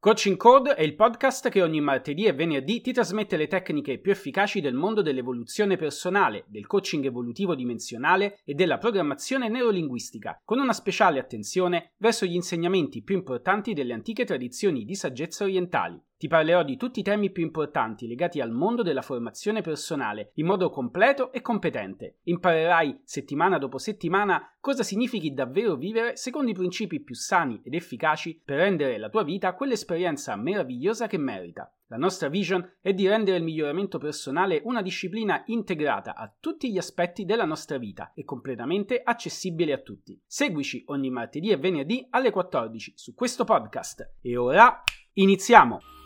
Coaching Code è il podcast che ogni martedì e venerdì ti trasmette le tecniche più efficaci del mondo dell'evoluzione personale, del coaching evolutivo dimensionale e della programmazione neurolinguistica, con una speciale attenzione verso gli insegnamenti più importanti delle antiche tradizioni di saggezza orientali. Ti parlerò di tutti i temi più importanti legati al mondo della formazione personale in modo completo e competente. Imparerai settimana dopo settimana cosa significhi davvero vivere secondo i principi più sani ed efficaci per rendere la tua vita quell'esperienza meravigliosa che merita. La nostra vision è di rendere il miglioramento personale una disciplina integrata a tutti gli aspetti della nostra vita e completamente accessibile a tutti. Seguici ogni martedì e venerdì alle 14 su questo podcast. E ora iniziamo!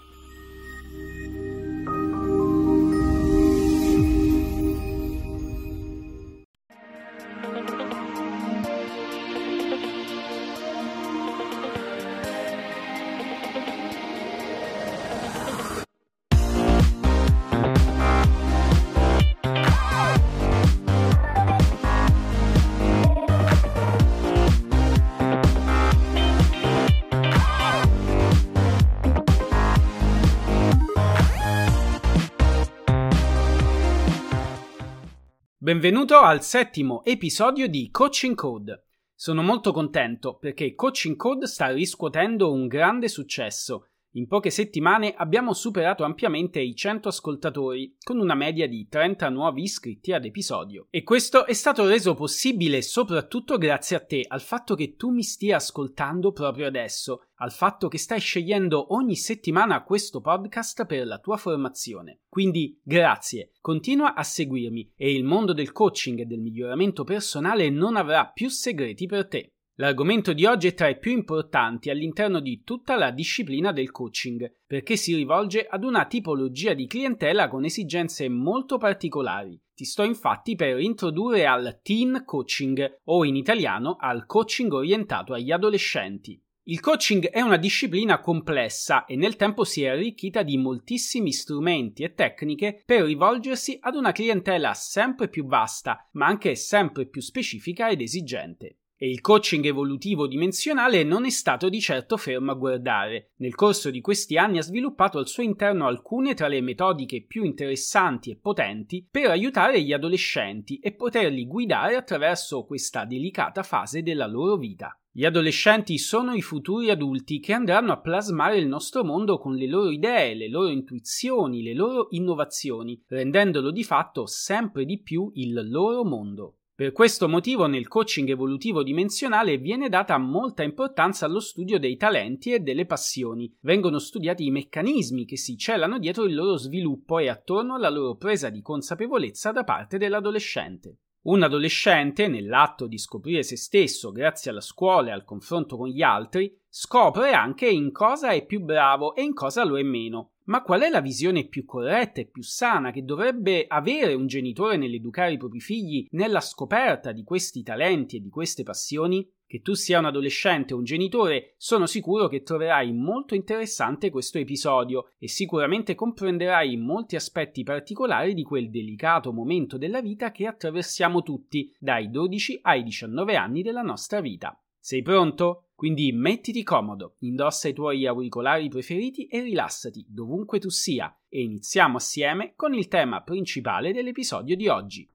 Benvenuto al settimo episodio di Coaching Code. Sono molto contento perché Coaching Code sta riscuotendo un grande successo in poche settimane abbiamo superato ampiamente i 100 ascoltatori, con una media di 30 nuovi iscritti ad episodio. E questo è stato reso possibile soprattutto grazie a te, al fatto che tu mi stia ascoltando proprio adesso, al fatto che stai scegliendo ogni settimana questo podcast per la tua formazione. Quindi grazie, continua a seguirmi e il mondo del coaching e del miglioramento personale non avrà più segreti per te. L'argomento di oggi è tra i più importanti all'interno di tutta la disciplina del coaching, perché si rivolge ad una tipologia di clientela con esigenze molto particolari. Ti sto infatti per introdurre al teen coaching o in italiano al coaching orientato agli adolescenti. Il coaching è una disciplina complessa e nel tempo si è arricchita di moltissimi strumenti e tecniche per rivolgersi ad una clientela sempre più vasta, ma anche sempre più specifica ed esigente. E il coaching evolutivo dimensionale non è stato di certo fermo a guardare. Nel corso di questi anni ha sviluppato al suo interno alcune tra le metodiche più interessanti e potenti per aiutare gli adolescenti e poterli guidare attraverso questa delicata fase della loro vita. Gli adolescenti sono i futuri adulti che andranno a plasmare il nostro mondo con le loro idee, le loro intuizioni, le loro innovazioni, rendendolo di fatto sempre di più il loro mondo. Per questo motivo nel coaching evolutivo dimensionale viene data molta importanza allo studio dei talenti e delle passioni. Vengono studiati i meccanismi che si celano dietro il loro sviluppo e attorno alla loro presa di consapevolezza da parte dell'adolescente. Un adolescente, nell'atto di scoprire se stesso grazie alla scuola e al confronto con gli altri, scopre anche in cosa è più bravo e in cosa lo è meno. Ma qual è la visione più corretta e più sana che dovrebbe avere un genitore nell'educare i propri figli nella scoperta di questi talenti e di queste passioni? Che tu sia un adolescente o un genitore, sono sicuro che troverai molto interessante questo episodio e sicuramente comprenderai molti aspetti particolari di quel delicato momento della vita che attraversiamo tutti, dai 12 ai 19 anni della nostra vita. Sei pronto? Quindi mettiti comodo, indossa i tuoi auricolari preferiti e rilassati dovunque tu sia e iniziamo assieme con il tema principale dell'episodio di oggi.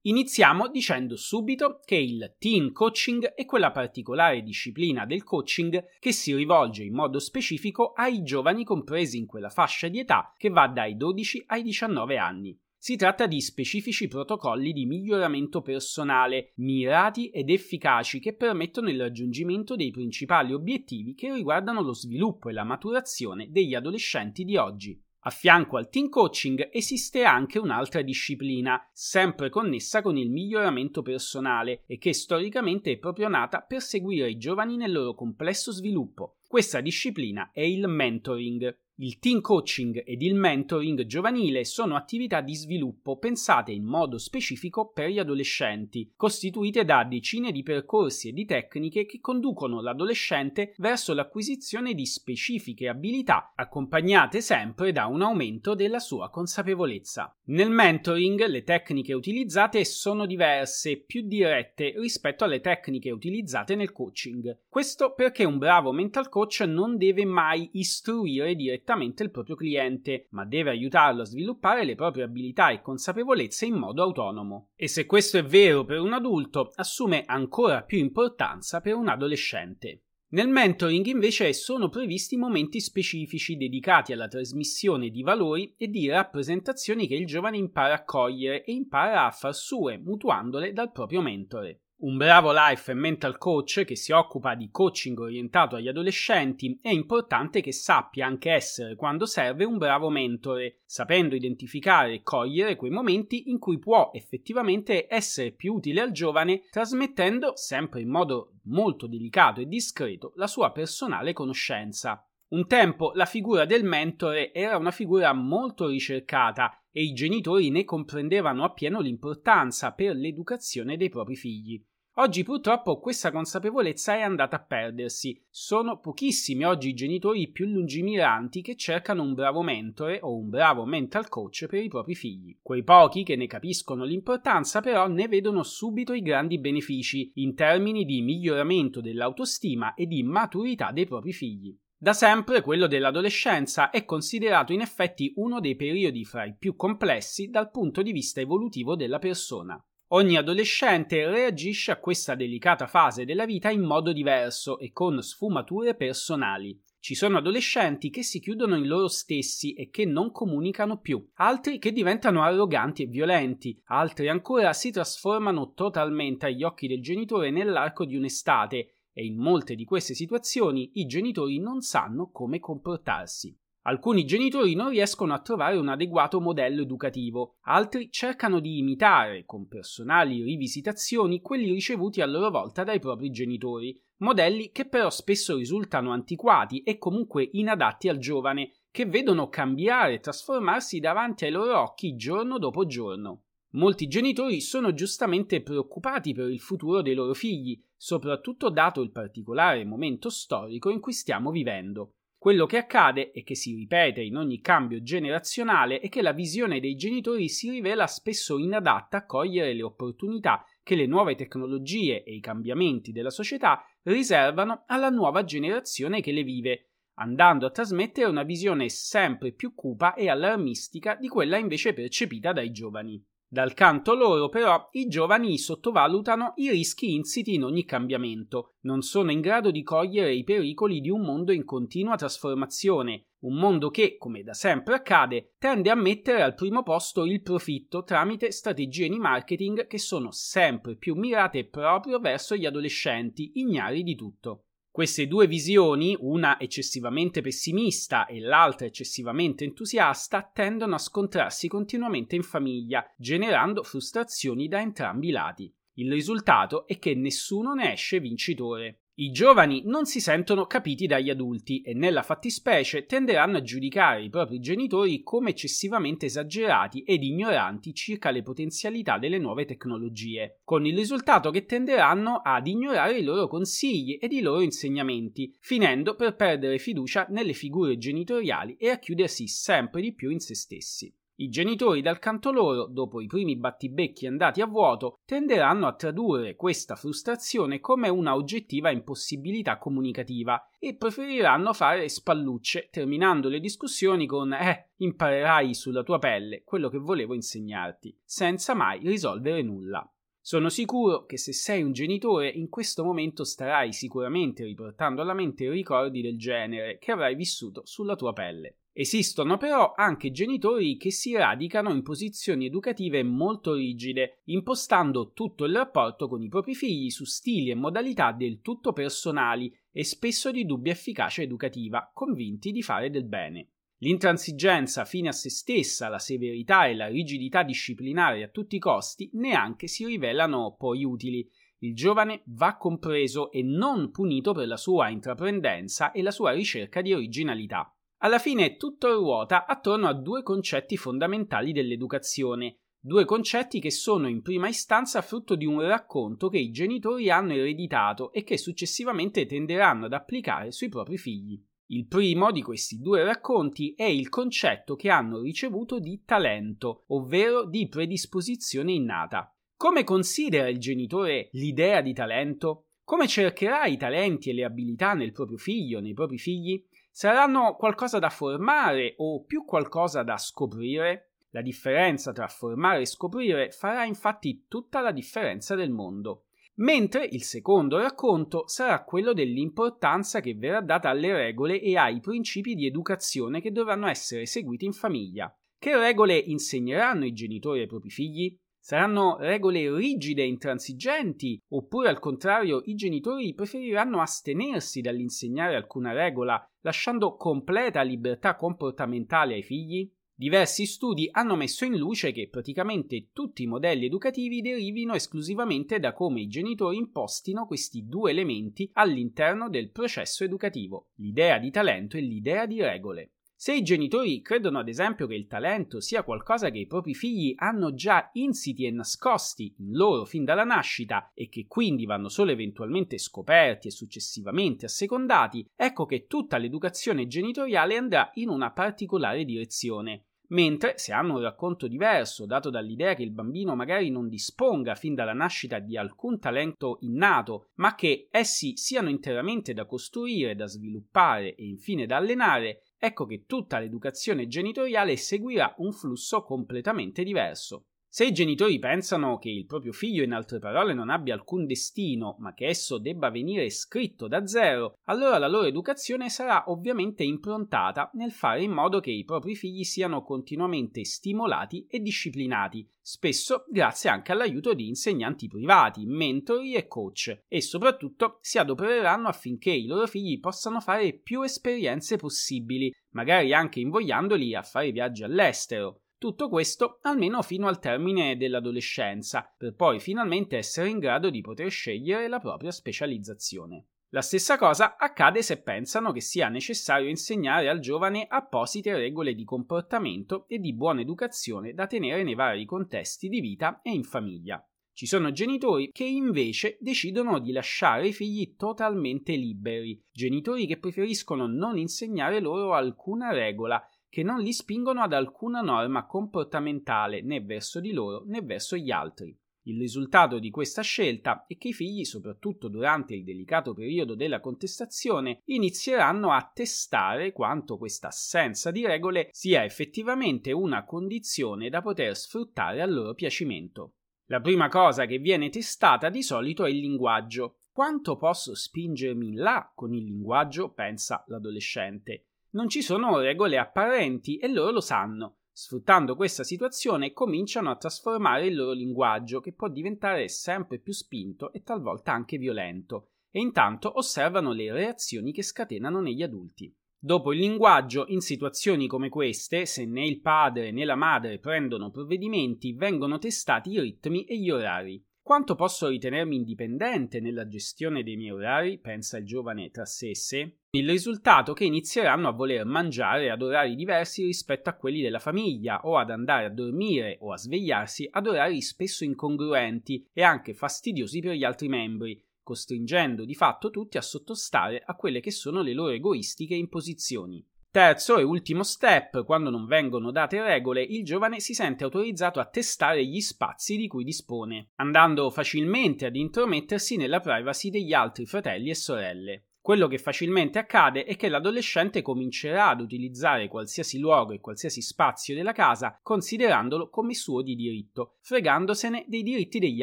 Iniziamo dicendo subito che il teen coaching è quella particolare disciplina del coaching che si rivolge in modo specifico ai giovani compresi in quella fascia di età che va dai 12 ai 19 anni. Si tratta di specifici protocolli di miglioramento personale, mirati ed efficaci che permettono il raggiungimento dei principali obiettivi che riguardano lo sviluppo e la maturazione degli adolescenti di oggi. A fianco al team coaching esiste anche un'altra disciplina, sempre connessa con il miglioramento personale e che storicamente è proprio nata per seguire i giovani nel loro complesso sviluppo. Questa disciplina è il mentoring. Il team coaching ed il mentoring giovanile sono attività di sviluppo pensate in modo specifico per gli adolescenti, costituite da decine di percorsi e di tecniche che conducono l'adolescente verso l'acquisizione di specifiche abilità, accompagnate sempre da un aumento della sua consapevolezza. Nel mentoring le tecniche utilizzate sono diverse, più dirette rispetto alle tecniche utilizzate nel coaching. Questo perché un bravo mental coach non deve mai istruire direttamente direttamente il proprio cliente, ma deve aiutarlo a sviluppare le proprie abilità e consapevolezze in modo autonomo. E se questo è vero per un adulto, assume ancora più importanza per un adolescente. Nel mentoring invece sono previsti momenti specifici dedicati alla trasmissione di valori e di rappresentazioni che il giovane impara a cogliere e impara a far sue, mutuandole dal proprio mentore. Un bravo life e mental coach che si occupa di coaching orientato agli adolescenti è importante che sappia anche essere, quando serve, un bravo mentore, sapendo identificare e cogliere quei momenti in cui può effettivamente essere più utile al giovane, trasmettendo, sempre in modo molto delicato e discreto, la sua personale conoscenza. Un tempo la figura del mentore era una figura molto ricercata e i genitori ne comprendevano appieno l'importanza per l'educazione dei propri figli. Oggi purtroppo questa consapevolezza è andata a perdersi. Sono pochissimi oggi i genitori più lungimiranti che cercano un bravo mentore o un bravo mental coach per i propri figli. Quei pochi che ne capiscono l'importanza però ne vedono subito i grandi benefici in termini di miglioramento dell'autostima e di maturità dei propri figli. Da sempre quello dell'adolescenza è considerato in effetti uno dei periodi fra i più complessi dal punto di vista evolutivo della persona. Ogni adolescente reagisce a questa delicata fase della vita in modo diverso e con sfumature personali. Ci sono adolescenti che si chiudono in loro stessi e che non comunicano più, altri che diventano arroganti e violenti, altri ancora si trasformano totalmente agli occhi del genitore nell'arco di un'estate e in molte di queste situazioni i genitori non sanno come comportarsi. Alcuni genitori non riescono a trovare un adeguato modello educativo, altri cercano di imitare, con personali rivisitazioni, quelli ricevuti a loro volta dai propri genitori, modelli che però spesso risultano antiquati e comunque inadatti al giovane, che vedono cambiare e trasformarsi davanti ai loro occhi giorno dopo giorno. Molti genitori sono giustamente preoccupati per il futuro dei loro figli, soprattutto dato il particolare momento storico in cui stiamo vivendo. Quello che accade e che si ripete in ogni cambio generazionale è che la visione dei genitori si rivela spesso inadatta a cogliere le opportunità che le nuove tecnologie e i cambiamenti della società riservano alla nuova generazione che le vive, andando a trasmettere una visione sempre più cupa e allarmistica di quella invece percepita dai giovani. Dal canto loro, però, i giovani sottovalutano i rischi insiti in ogni cambiamento, non sono in grado di cogliere i pericoli di un mondo in continua trasformazione, un mondo che, come da sempre accade, tende a mettere al primo posto il profitto tramite strategie di marketing che sono sempre più mirate proprio verso gli adolescenti, ignari di tutto. Queste due visioni, una eccessivamente pessimista e l'altra eccessivamente entusiasta, tendono a scontrarsi continuamente in famiglia, generando frustrazioni da entrambi i lati. Il risultato è che nessuno ne esce vincitore. I giovani non si sentono capiti dagli adulti e nella fattispecie tenderanno a giudicare i propri genitori come eccessivamente esagerati ed ignoranti circa le potenzialità delle nuove tecnologie, con il risultato che tenderanno ad ignorare i loro consigli ed i loro insegnamenti, finendo per perdere fiducia nelle figure genitoriali e a chiudersi sempre di più in se stessi. I genitori dal canto loro, dopo i primi battibecchi andati a vuoto, tenderanno a tradurre questa frustrazione come una oggettiva impossibilità comunicativa e preferiranno fare spallucce, terminando le discussioni con eh, imparerai sulla tua pelle quello che volevo insegnarti, senza mai risolvere nulla. Sono sicuro che se sei un genitore in questo momento starai sicuramente riportando alla mente ricordi del genere che avrai vissuto sulla tua pelle. Esistono però anche genitori che si radicano in posizioni educative molto rigide, impostando tutto il rapporto con i propri figli su stili e modalità del tutto personali e spesso di dubbia efficacia educativa, convinti di fare del bene. L'intransigenza fine a se stessa, la severità e la rigidità disciplinare a tutti i costi neanche si rivelano poi utili. Il giovane va compreso e non punito per la sua intraprendenza e la sua ricerca di originalità. Alla fine tutto ruota attorno a due concetti fondamentali dell'educazione, due concetti che sono in prima istanza frutto di un racconto che i genitori hanno ereditato e che successivamente tenderanno ad applicare sui propri figli. Il primo di questi due racconti è il concetto che hanno ricevuto di talento, ovvero di predisposizione innata. Come considera il genitore l'idea di talento? Come cercherà i talenti e le abilità nel proprio figlio, nei propri figli? Saranno qualcosa da formare o più qualcosa da scoprire? La differenza tra formare e scoprire farà infatti tutta la differenza del mondo mentre il secondo racconto sarà quello dell'importanza che verrà data alle regole e ai principi di educazione che dovranno essere seguiti in famiglia. Che regole insegneranno i genitori ai propri figli? Saranno regole rigide e intransigenti, oppure al contrario i genitori preferiranno astenersi dall'insegnare alcuna regola, lasciando completa libertà comportamentale ai figli? Diversi studi hanno messo in luce che praticamente tutti i modelli educativi derivino esclusivamente da come i genitori impostino questi due elementi all'interno del processo educativo, l'idea di talento e l'idea di regole. Se i genitori credono ad esempio che il talento sia qualcosa che i propri figli hanno già insiti e nascosti in loro fin dalla nascita e che quindi vanno solo eventualmente scoperti e successivamente assecondati, ecco che tutta l'educazione genitoriale andrà in una particolare direzione. Mentre se hanno un racconto diverso, dato dall'idea che il bambino magari non disponga fin dalla nascita di alcun talento innato, ma che essi siano interamente da costruire, da sviluppare e infine da allenare, ecco che tutta l'educazione genitoriale seguirà un flusso completamente diverso. Se i genitori pensano che il proprio figlio, in altre parole, non abbia alcun destino, ma che esso debba venire scritto da zero, allora la loro educazione sarà ovviamente improntata nel fare in modo che i propri figli siano continuamente stimolati e disciplinati, spesso grazie anche all'aiuto di insegnanti privati, mentori e coach, e soprattutto si adopereranno affinché i loro figli possano fare più esperienze possibili, magari anche invogliandoli a fare viaggi all'estero. Tutto questo almeno fino al termine dell'adolescenza, per poi finalmente essere in grado di poter scegliere la propria specializzazione. La stessa cosa accade se pensano che sia necessario insegnare al giovane apposite regole di comportamento e di buona educazione da tenere nei vari contesti di vita e in famiglia. Ci sono genitori che invece decidono di lasciare i figli totalmente liberi, genitori che preferiscono non insegnare loro alcuna regola che non li spingono ad alcuna norma comportamentale né verso di loro né verso gli altri. Il risultato di questa scelta è che i figli, soprattutto durante il delicato periodo della contestazione, inizieranno a testare quanto questa assenza di regole sia effettivamente una condizione da poter sfruttare a loro piacimento. La prima cosa che viene testata di solito è il linguaggio. Quanto posso spingermi in là con il linguaggio? pensa l'adolescente non ci sono regole apparenti e loro lo sanno. Sfruttando questa situazione cominciano a trasformare il loro linguaggio che può diventare sempre più spinto e talvolta anche violento e intanto osservano le reazioni che scatenano negli adulti. Dopo il linguaggio, in situazioni come queste, se né il padre né la madre prendono provvedimenti, vengono testati i ritmi e gli orari. Quanto posso ritenermi indipendente nella gestione dei miei orari? pensa il giovane tra sé e sé. Il risultato che inizieranno a voler mangiare ad orari diversi rispetto a quelli della famiglia o ad andare a dormire o a svegliarsi ad orari spesso incongruenti e anche fastidiosi per gli altri membri, costringendo di fatto tutti a sottostare a quelle che sono le loro egoistiche imposizioni. Terzo e ultimo step, quando non vengono date regole, il giovane si sente autorizzato a testare gli spazi di cui dispone, andando facilmente ad intromettersi nella privacy degli altri fratelli e sorelle. Quello che facilmente accade è che l'adolescente comincerà ad utilizzare qualsiasi luogo e qualsiasi spazio della casa considerandolo come suo di diritto, fregandosene dei diritti degli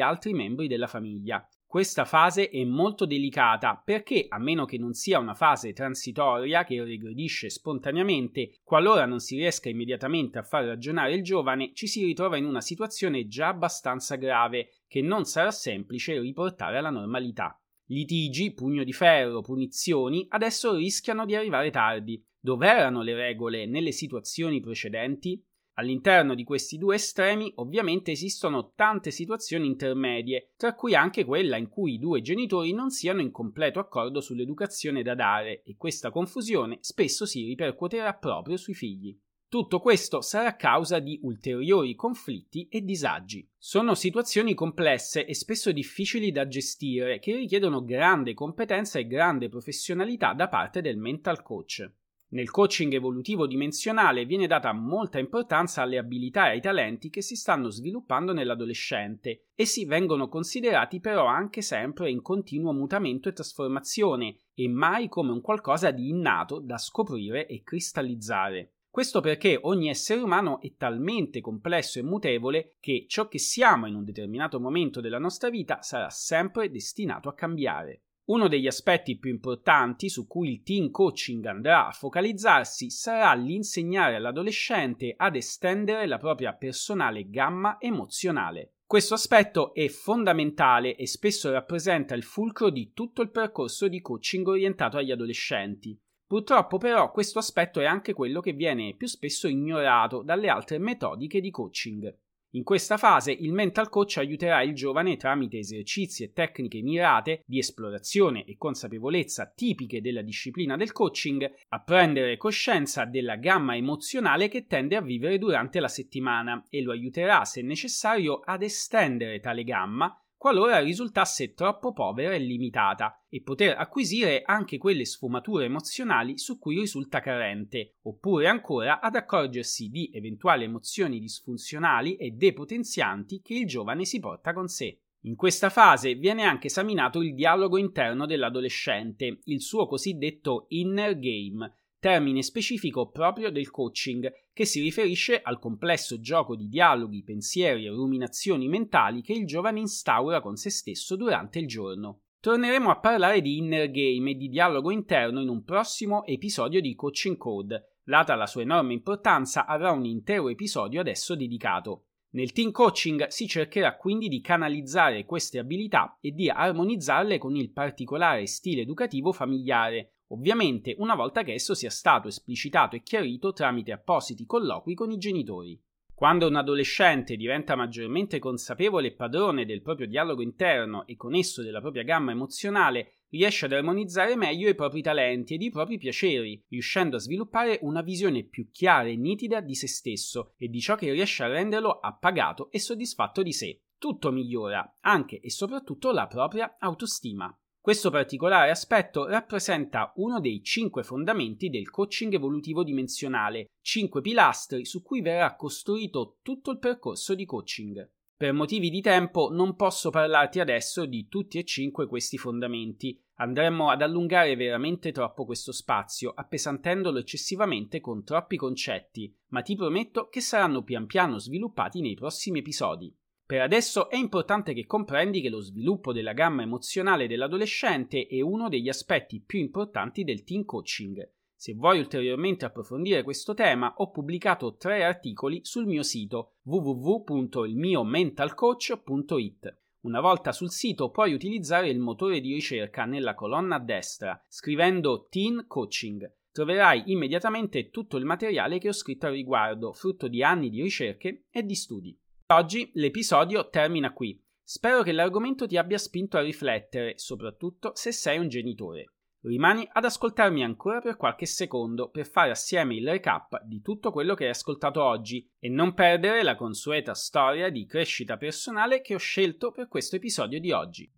altri membri della famiglia. Questa fase è molto delicata perché, a meno che non sia una fase transitoria che regredisce spontaneamente, qualora non si riesca immediatamente a far ragionare il giovane, ci si ritrova in una situazione già abbastanza grave che non sarà semplice riportare alla normalità. Litigi, pugno di ferro, punizioni adesso rischiano di arrivare tardi. Dov'erano le regole nelle situazioni precedenti? All'interno di questi due estremi ovviamente esistono tante situazioni intermedie, tra cui anche quella in cui i due genitori non siano in completo accordo sull'educazione da dare e questa confusione spesso si ripercuoterà proprio sui figli. Tutto questo sarà causa di ulteriori conflitti e disagi. Sono situazioni complesse e spesso difficili da gestire che richiedono grande competenza e grande professionalità da parte del mental coach. Nel coaching evolutivo dimensionale viene data molta importanza alle abilità e ai talenti che si stanno sviluppando nell'adolescente. Essi vengono considerati però anche sempre in continuo mutamento e trasformazione e mai come un qualcosa di innato da scoprire e cristallizzare. Questo perché ogni essere umano è talmente complesso e mutevole che ciò che siamo in un determinato momento della nostra vita sarà sempre destinato a cambiare. Uno degli aspetti più importanti su cui il team coaching andrà a focalizzarsi sarà l'insegnare all'adolescente ad estendere la propria personale gamma emozionale. Questo aspetto è fondamentale e spesso rappresenta il fulcro di tutto il percorso di coaching orientato agli adolescenti. Purtroppo però questo aspetto è anche quello che viene più spesso ignorato dalle altre metodiche di coaching. In questa fase il mental coach aiuterà il giovane tramite esercizi e tecniche mirate di esplorazione e consapevolezza tipiche della disciplina del coaching a prendere coscienza della gamma emozionale che tende a vivere durante la settimana e lo aiuterà, se necessario, ad estendere tale gamma qualora risultasse troppo povera e limitata, e poter acquisire anche quelle sfumature emozionali su cui risulta carente, oppure ancora ad accorgersi di eventuali emozioni disfunzionali e depotenzianti che il giovane si porta con sé. In questa fase viene anche esaminato il dialogo interno dell'adolescente, il suo cosiddetto inner game, termine specifico proprio del coaching, che si riferisce al complesso gioco di dialoghi, pensieri e ruminazioni mentali che il giovane instaura con se stesso durante il giorno. Torneremo a parlare di inner game e di dialogo interno in un prossimo episodio di Coaching Code. Data la sua enorme importanza, avrà un intero episodio adesso dedicato. Nel team coaching si cercherà quindi di canalizzare queste abilità e di armonizzarle con il particolare stile educativo familiare, ovviamente una volta che esso sia stato esplicitato e chiarito tramite appositi colloqui con i genitori. Quando un adolescente diventa maggiormente consapevole e padrone del proprio dialogo interno e con esso della propria gamma emozionale, riesce ad armonizzare meglio i propri talenti ed i propri piaceri, riuscendo a sviluppare una visione più chiara e nitida di se stesso e di ciò che riesce a renderlo appagato e soddisfatto di sé. Tutto migliora, anche e soprattutto la propria autostima. Questo particolare aspetto rappresenta uno dei cinque fondamenti del coaching evolutivo dimensionale, cinque pilastri su cui verrà costruito tutto il percorso di coaching. Per motivi di tempo non posso parlarti adesso di tutti e cinque questi fondamenti, andremmo ad allungare veramente troppo questo spazio, appesantendolo eccessivamente con troppi concetti, ma ti prometto che saranno pian piano sviluppati nei prossimi episodi. Per adesso è importante che comprendi che lo sviluppo della gamma emozionale dell'adolescente è uno degli aspetti più importanti del teen coaching. Se vuoi ulteriormente approfondire questo tema, ho pubblicato tre articoli sul mio sito www.ilmiomentalcoach.it. Una volta sul sito puoi utilizzare il motore di ricerca nella colonna a destra, scrivendo Teen Coaching. Troverai immediatamente tutto il materiale che ho scritto al riguardo, frutto di anni di ricerche e di studi. Oggi l'episodio termina qui. Spero che l'argomento ti abbia spinto a riflettere, soprattutto se sei un genitore. Rimani ad ascoltarmi ancora per qualche secondo per fare assieme il recap di tutto quello che hai ascoltato oggi e non perdere la consueta storia di crescita personale che ho scelto per questo episodio di oggi.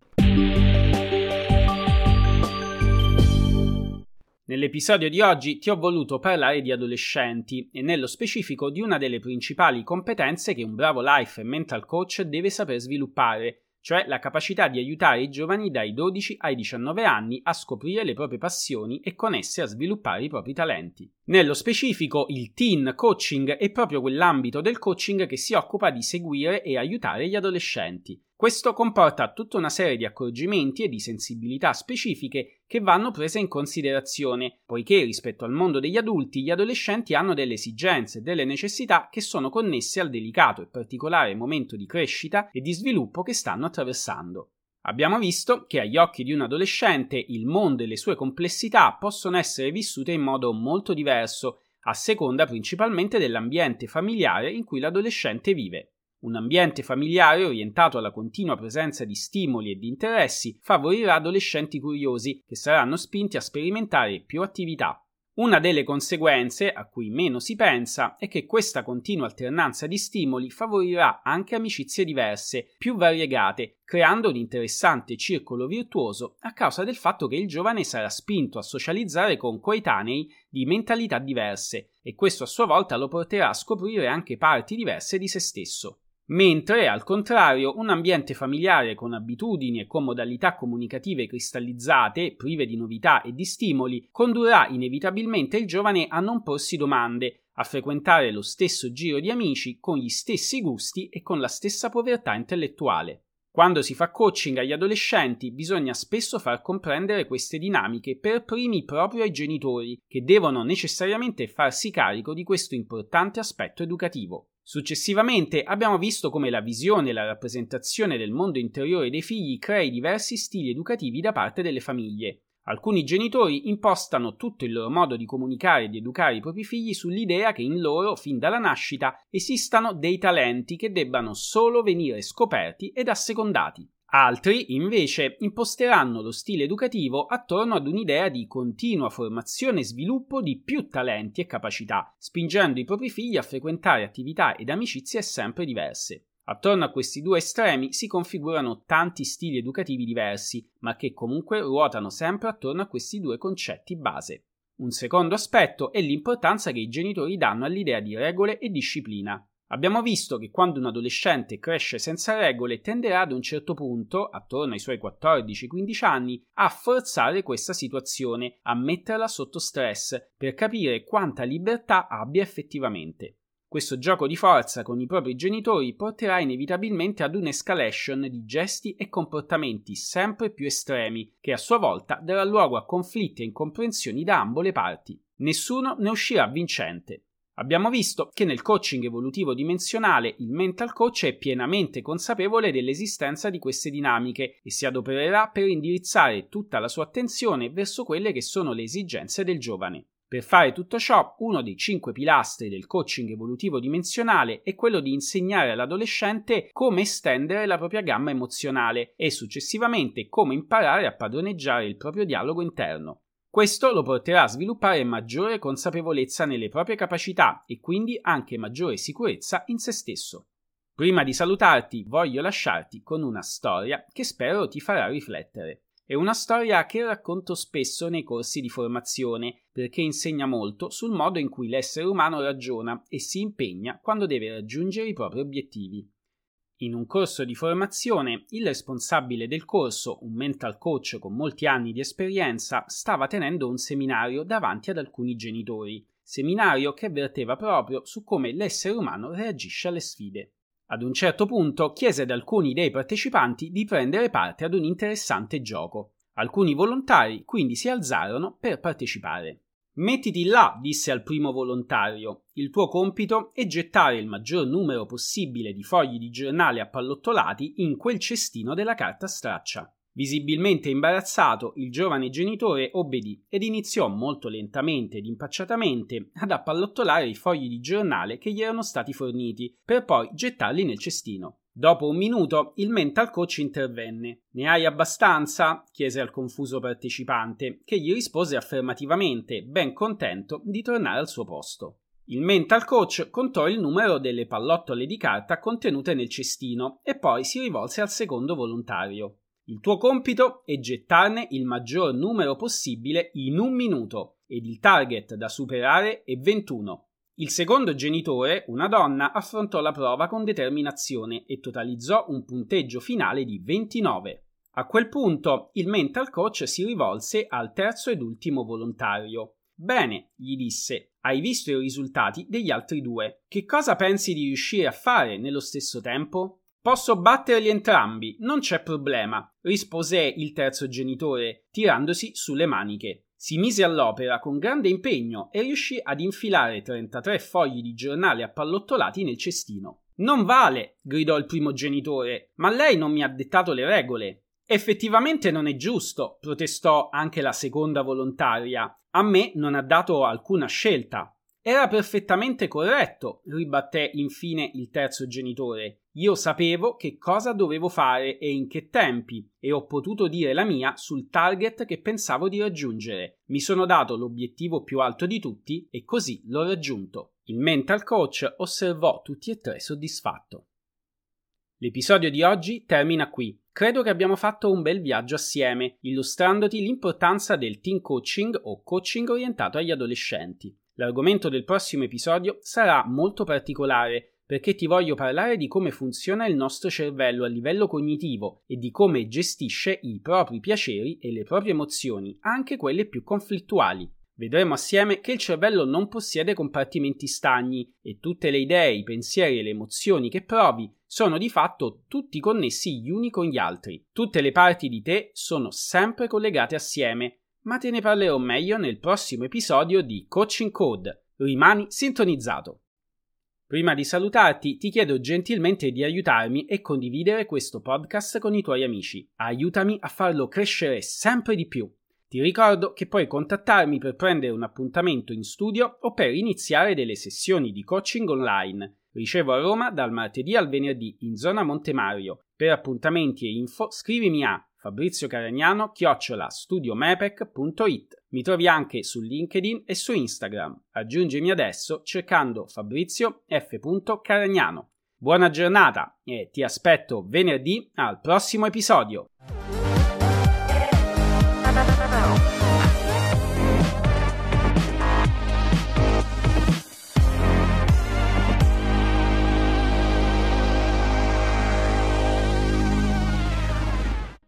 Nell'episodio di oggi ti ho voluto parlare di adolescenti e nello specifico di una delle principali competenze che un bravo life e mental coach deve saper sviluppare, cioè la capacità di aiutare i giovani dai 12 ai 19 anni a scoprire le proprie passioni e con esse a sviluppare i propri talenti. Nello specifico, il teen coaching è proprio quell'ambito del coaching che si occupa di seguire e aiutare gli adolescenti. Questo comporta tutta una serie di accorgimenti e di sensibilità specifiche che vanno prese in considerazione, poiché rispetto al mondo degli adulti gli adolescenti hanno delle esigenze e delle necessità che sono connesse al delicato e particolare momento di crescita e di sviluppo che stanno attraversando. Abbiamo visto che agli occhi di un adolescente il mondo e le sue complessità possono essere vissute in modo molto diverso a seconda principalmente dell'ambiente familiare in cui l'adolescente vive. Un ambiente familiare orientato alla continua presenza di stimoli e di interessi favorirà adolescenti curiosi che saranno spinti a sperimentare più attività. Una delle conseguenze, a cui meno si pensa, è che questa continua alternanza di stimoli favorirà anche amicizie diverse, più variegate, creando un interessante circolo virtuoso a causa del fatto che il giovane sarà spinto a socializzare con coetanei di mentalità diverse e questo a sua volta lo porterà a scoprire anche parti diverse di se stesso mentre al contrario un ambiente familiare con abitudini e con modalità comunicative cristallizzate, prive di novità e di stimoli, condurrà inevitabilmente il giovane a non porsi domande, a frequentare lo stesso giro di amici con gli stessi gusti e con la stessa povertà intellettuale. Quando si fa coaching agli adolescenti bisogna spesso far comprendere queste dinamiche per primi proprio ai genitori, che devono necessariamente farsi carico di questo importante aspetto educativo. Successivamente abbiamo visto come la visione e la rappresentazione del mondo interiore dei figli crei diversi stili educativi da parte delle famiglie. Alcuni genitori impostano tutto il loro modo di comunicare e di educare i propri figli sull'idea che in loro, fin dalla nascita, esistano dei talenti che debbano solo venire scoperti ed assecondati. Altri, invece, imposteranno lo stile educativo attorno ad un'idea di continua formazione e sviluppo di più talenti e capacità, spingendo i propri figli a frequentare attività ed amicizie sempre diverse. Attorno a questi due estremi si configurano tanti stili educativi diversi, ma che comunque ruotano sempre attorno a questi due concetti base. Un secondo aspetto è l'importanza che i genitori danno all'idea di regole e disciplina. Abbiamo visto che quando un adolescente cresce senza regole tenderà ad un certo punto, attorno ai suoi 14-15 anni, a forzare questa situazione, a metterla sotto stress per capire quanta libertà abbia effettivamente. Questo gioco di forza con i propri genitori porterà inevitabilmente ad un'escalation di gesti e comportamenti sempre più estremi, che a sua volta darà luogo a conflitti e incomprensioni da ambo le parti. Nessuno ne uscirà vincente. Abbiamo visto che nel coaching evolutivo dimensionale il mental coach è pienamente consapevole dell'esistenza di queste dinamiche e si adopererà per indirizzare tutta la sua attenzione verso quelle che sono le esigenze del giovane. Per fare tutto ciò, uno dei cinque pilastri del coaching evolutivo dimensionale è quello di insegnare all'adolescente come estendere la propria gamma emozionale e successivamente come imparare a padroneggiare il proprio dialogo interno. Questo lo porterà a sviluppare maggiore consapevolezza nelle proprie capacità e quindi anche maggiore sicurezza in se stesso. Prima di salutarti voglio lasciarti con una storia che spero ti farà riflettere. È una storia che racconto spesso nei corsi di formazione perché insegna molto sul modo in cui l'essere umano ragiona e si impegna quando deve raggiungere i propri obiettivi. In un corso di formazione, il responsabile del corso, un mental coach con molti anni di esperienza, stava tenendo un seminario davanti ad alcuni genitori, seminario che verteva proprio su come l'essere umano reagisce alle sfide. Ad un certo punto chiese ad alcuni dei partecipanti di prendere parte ad un interessante gioco. Alcuni volontari quindi si alzarono per partecipare. Mettiti là, disse al primo volontario. Il tuo compito è gettare il maggior numero possibile di fogli di giornale appallottolati in quel cestino della carta straccia. Visibilmente imbarazzato, il giovane genitore obbedì ed iniziò molto lentamente ed impacciatamente ad appallottolare i fogli di giornale che gli erano stati forniti, per poi gettarli nel cestino. Dopo un minuto il mental coach intervenne. Ne hai abbastanza? chiese al confuso partecipante, che gli rispose affermativamente, ben contento di tornare al suo posto. Il mental coach contò il numero delle pallottole di carta contenute nel cestino e poi si rivolse al secondo volontario. Il tuo compito è gettarne il maggior numero possibile in un minuto ed il target da superare è 21. Il secondo genitore, una donna, affrontò la prova con determinazione e totalizzò un punteggio finale di 29. A quel punto il mental coach si rivolse al terzo ed ultimo volontario. Bene, gli disse, hai visto i risultati degli altri due. Che cosa pensi di riuscire a fare nello stesso tempo? Posso batterli entrambi, non c'è problema, rispose il terzo genitore, tirandosi sulle maniche. Si mise all'opera con grande impegno e riuscì ad infilare 33 fogli di giornale appallottolati nel cestino. Non vale, gridò il primo genitore, ma lei non mi ha dettato le regole. Effettivamente non è giusto, protestò anche la seconda volontaria. A me non ha dato alcuna scelta. Era perfettamente corretto, ribatté infine il terzo genitore. Io sapevo che cosa dovevo fare e in che tempi, e ho potuto dire la mia sul target che pensavo di raggiungere. Mi sono dato l'obiettivo più alto di tutti e così l'ho raggiunto. Il mental coach osservò tutti e tre soddisfatto. L'episodio di oggi termina qui. Credo che abbiamo fatto un bel viaggio assieme, illustrandoti l'importanza del team coaching o coaching orientato agli adolescenti. L'argomento del prossimo episodio sarà molto particolare perché ti voglio parlare di come funziona il nostro cervello a livello cognitivo e di come gestisce i propri piaceri e le proprie emozioni, anche quelle più conflittuali. Vedremo assieme che il cervello non possiede compartimenti stagni e tutte le idee, i pensieri e le emozioni che provi sono di fatto tutti connessi gli uni con gli altri. Tutte le parti di te sono sempre collegate assieme ma te ne parlerò meglio nel prossimo episodio di Coaching Code. Rimani sintonizzato. Prima di salutarti, ti chiedo gentilmente di aiutarmi e condividere questo podcast con i tuoi amici. Aiutami a farlo crescere sempre di più. Ti ricordo che puoi contattarmi per prendere un appuntamento in studio o per iniziare delle sessioni di coaching online. Ricevo a Roma dal martedì al venerdì in zona Montemario. Per appuntamenti e info scrivimi a Fabrizio Caragnano chiocciola studiomepec.it. Mi trovi anche su LinkedIn e su Instagram. Aggiungimi adesso cercando Fabrizio F. Caragnano. Buona giornata e ti aspetto venerdì al prossimo episodio.